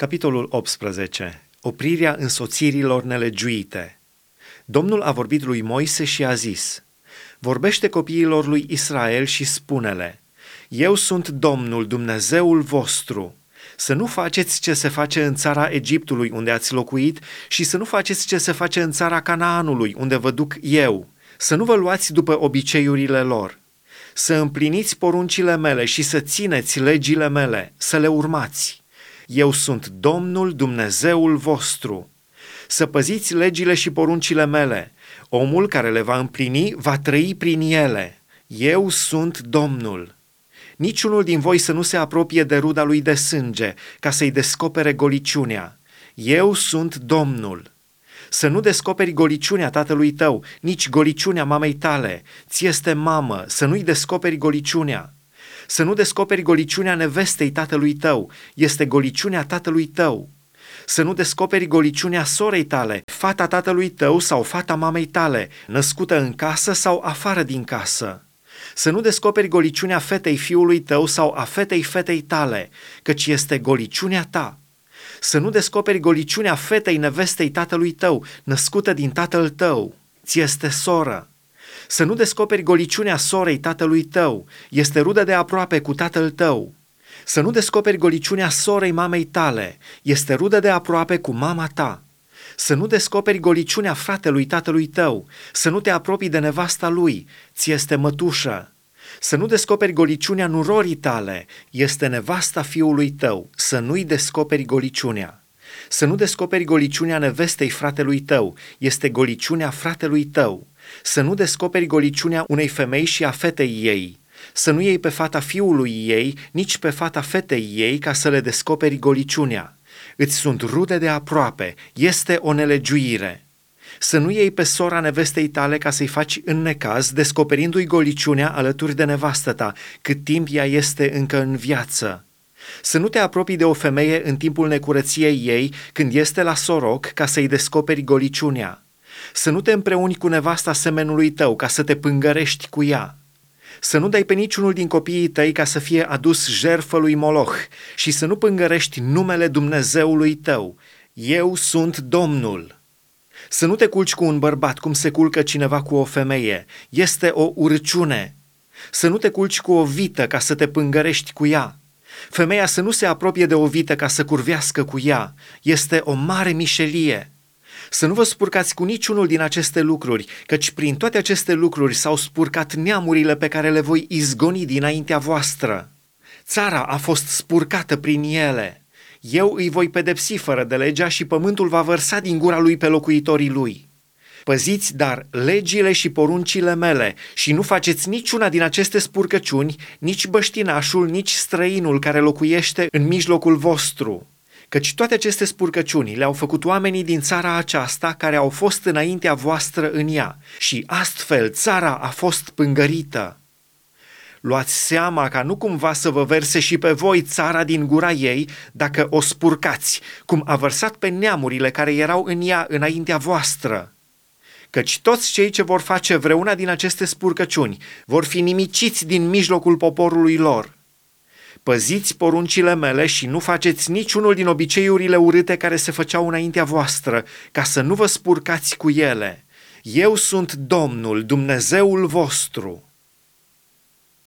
Capitolul 18. Oprirea însoțirilor nelegiuite. Domnul a vorbit lui Moise și a zis, Vorbește copiilor lui Israel și spune-le, Eu sunt Domnul, Dumnezeul vostru. Să nu faceți ce se face în țara Egiptului, unde ați locuit, și să nu faceți ce se face în țara Canaanului, unde vă duc eu. Să nu vă luați după obiceiurile lor. Să împliniți poruncile mele și să țineți legile mele, să le urmați eu sunt Domnul Dumnezeul vostru. Să păziți legile și poruncile mele. Omul care le va împlini va trăi prin ele. Eu sunt Domnul. Niciunul din voi să nu se apropie de ruda lui de sânge, ca să-i descopere goliciunea. Eu sunt Domnul. Să nu descoperi goliciunea tatălui tău, nici goliciunea mamei tale. Ți este mamă, să nu-i descoperi goliciunea să nu descoperi goliciunea nevestei tatălui tău, este goliciunea tatălui tău. Să nu descoperi goliciunea sorei tale, fata tatălui tău sau fata mamei tale, născută în casă sau afară din casă. Să nu descoperi goliciunea fetei fiului tău sau a fetei fetei tale, căci este goliciunea ta. Să nu descoperi goliciunea fetei nevestei tatălui tău, născută din tatăl tău, ți este soră să nu descoperi goliciunea sorei tatălui tău, este rudă de aproape cu tatăl tău. Să nu descoperi goliciunea sorei mamei tale, este rudă de aproape cu mama ta. Să nu descoperi goliciunea fratelui tatălui tău, să nu te apropii de nevasta lui, ți este mătușă. Să nu descoperi goliciunea nurorii tale, este nevasta fiului tău, să nu-i descoperi goliciunea. Să nu descoperi goliciunea nevestei fratelui tău, este goliciunea fratelui tău să nu descoperi goliciunea unei femei și a fetei ei, să nu iei pe fata fiului ei, nici pe fata fetei ei, ca să le descoperi goliciunea. Îți sunt rude de aproape, este o nelegiuire. Să nu iei pe sora nevestei tale ca să-i faci în necaz, descoperindu-i goliciunea alături de nevastă ta, cât timp ea este încă în viață. Să nu te apropii de o femeie în timpul necurăției ei, când este la soroc, ca să-i descoperi goliciunea să nu te împreuni cu nevasta semenului tău ca să te pângărești cu ea, să nu dai pe niciunul din copiii tăi ca să fie adus jerfă lui Moloch și să nu pângărești numele Dumnezeului tău. Eu sunt Domnul. Să nu te culci cu un bărbat cum se culcă cineva cu o femeie. Este o urciune. Să nu te culci cu o vită ca să te pângărești cu ea. Femeia să nu se apropie de o vită ca să curvească cu ea. Este o mare mișelie. Să nu vă spurcați cu niciunul din aceste lucruri, căci prin toate aceste lucruri s-au spurcat neamurile pe care le voi izgoni dinaintea voastră. Țara a fost spurcată prin ele. Eu îi voi pedepsi fără de legea și pământul va vărsa din gura lui pe locuitorii lui. Păziți, dar, legile și poruncile mele și nu faceți niciuna din aceste spurcăciuni, nici băștinașul, nici străinul care locuiește în mijlocul vostru căci toate aceste spurcăciuni le-au făcut oamenii din țara aceasta care au fost înaintea voastră în ea și astfel țara a fost pângărită. Luați seama ca nu cumva să vă verse și pe voi țara din gura ei dacă o spurcați, cum a vărsat pe neamurile care erau în ea înaintea voastră. Căci toți cei ce vor face vreuna din aceste spurcăciuni vor fi nimiciți din mijlocul poporului lor – Păziți poruncile mele și nu faceți niciunul din obiceiurile urâte care se făceau înaintea voastră, ca să nu vă spurcați cu ele. Eu sunt Domnul, Dumnezeul vostru.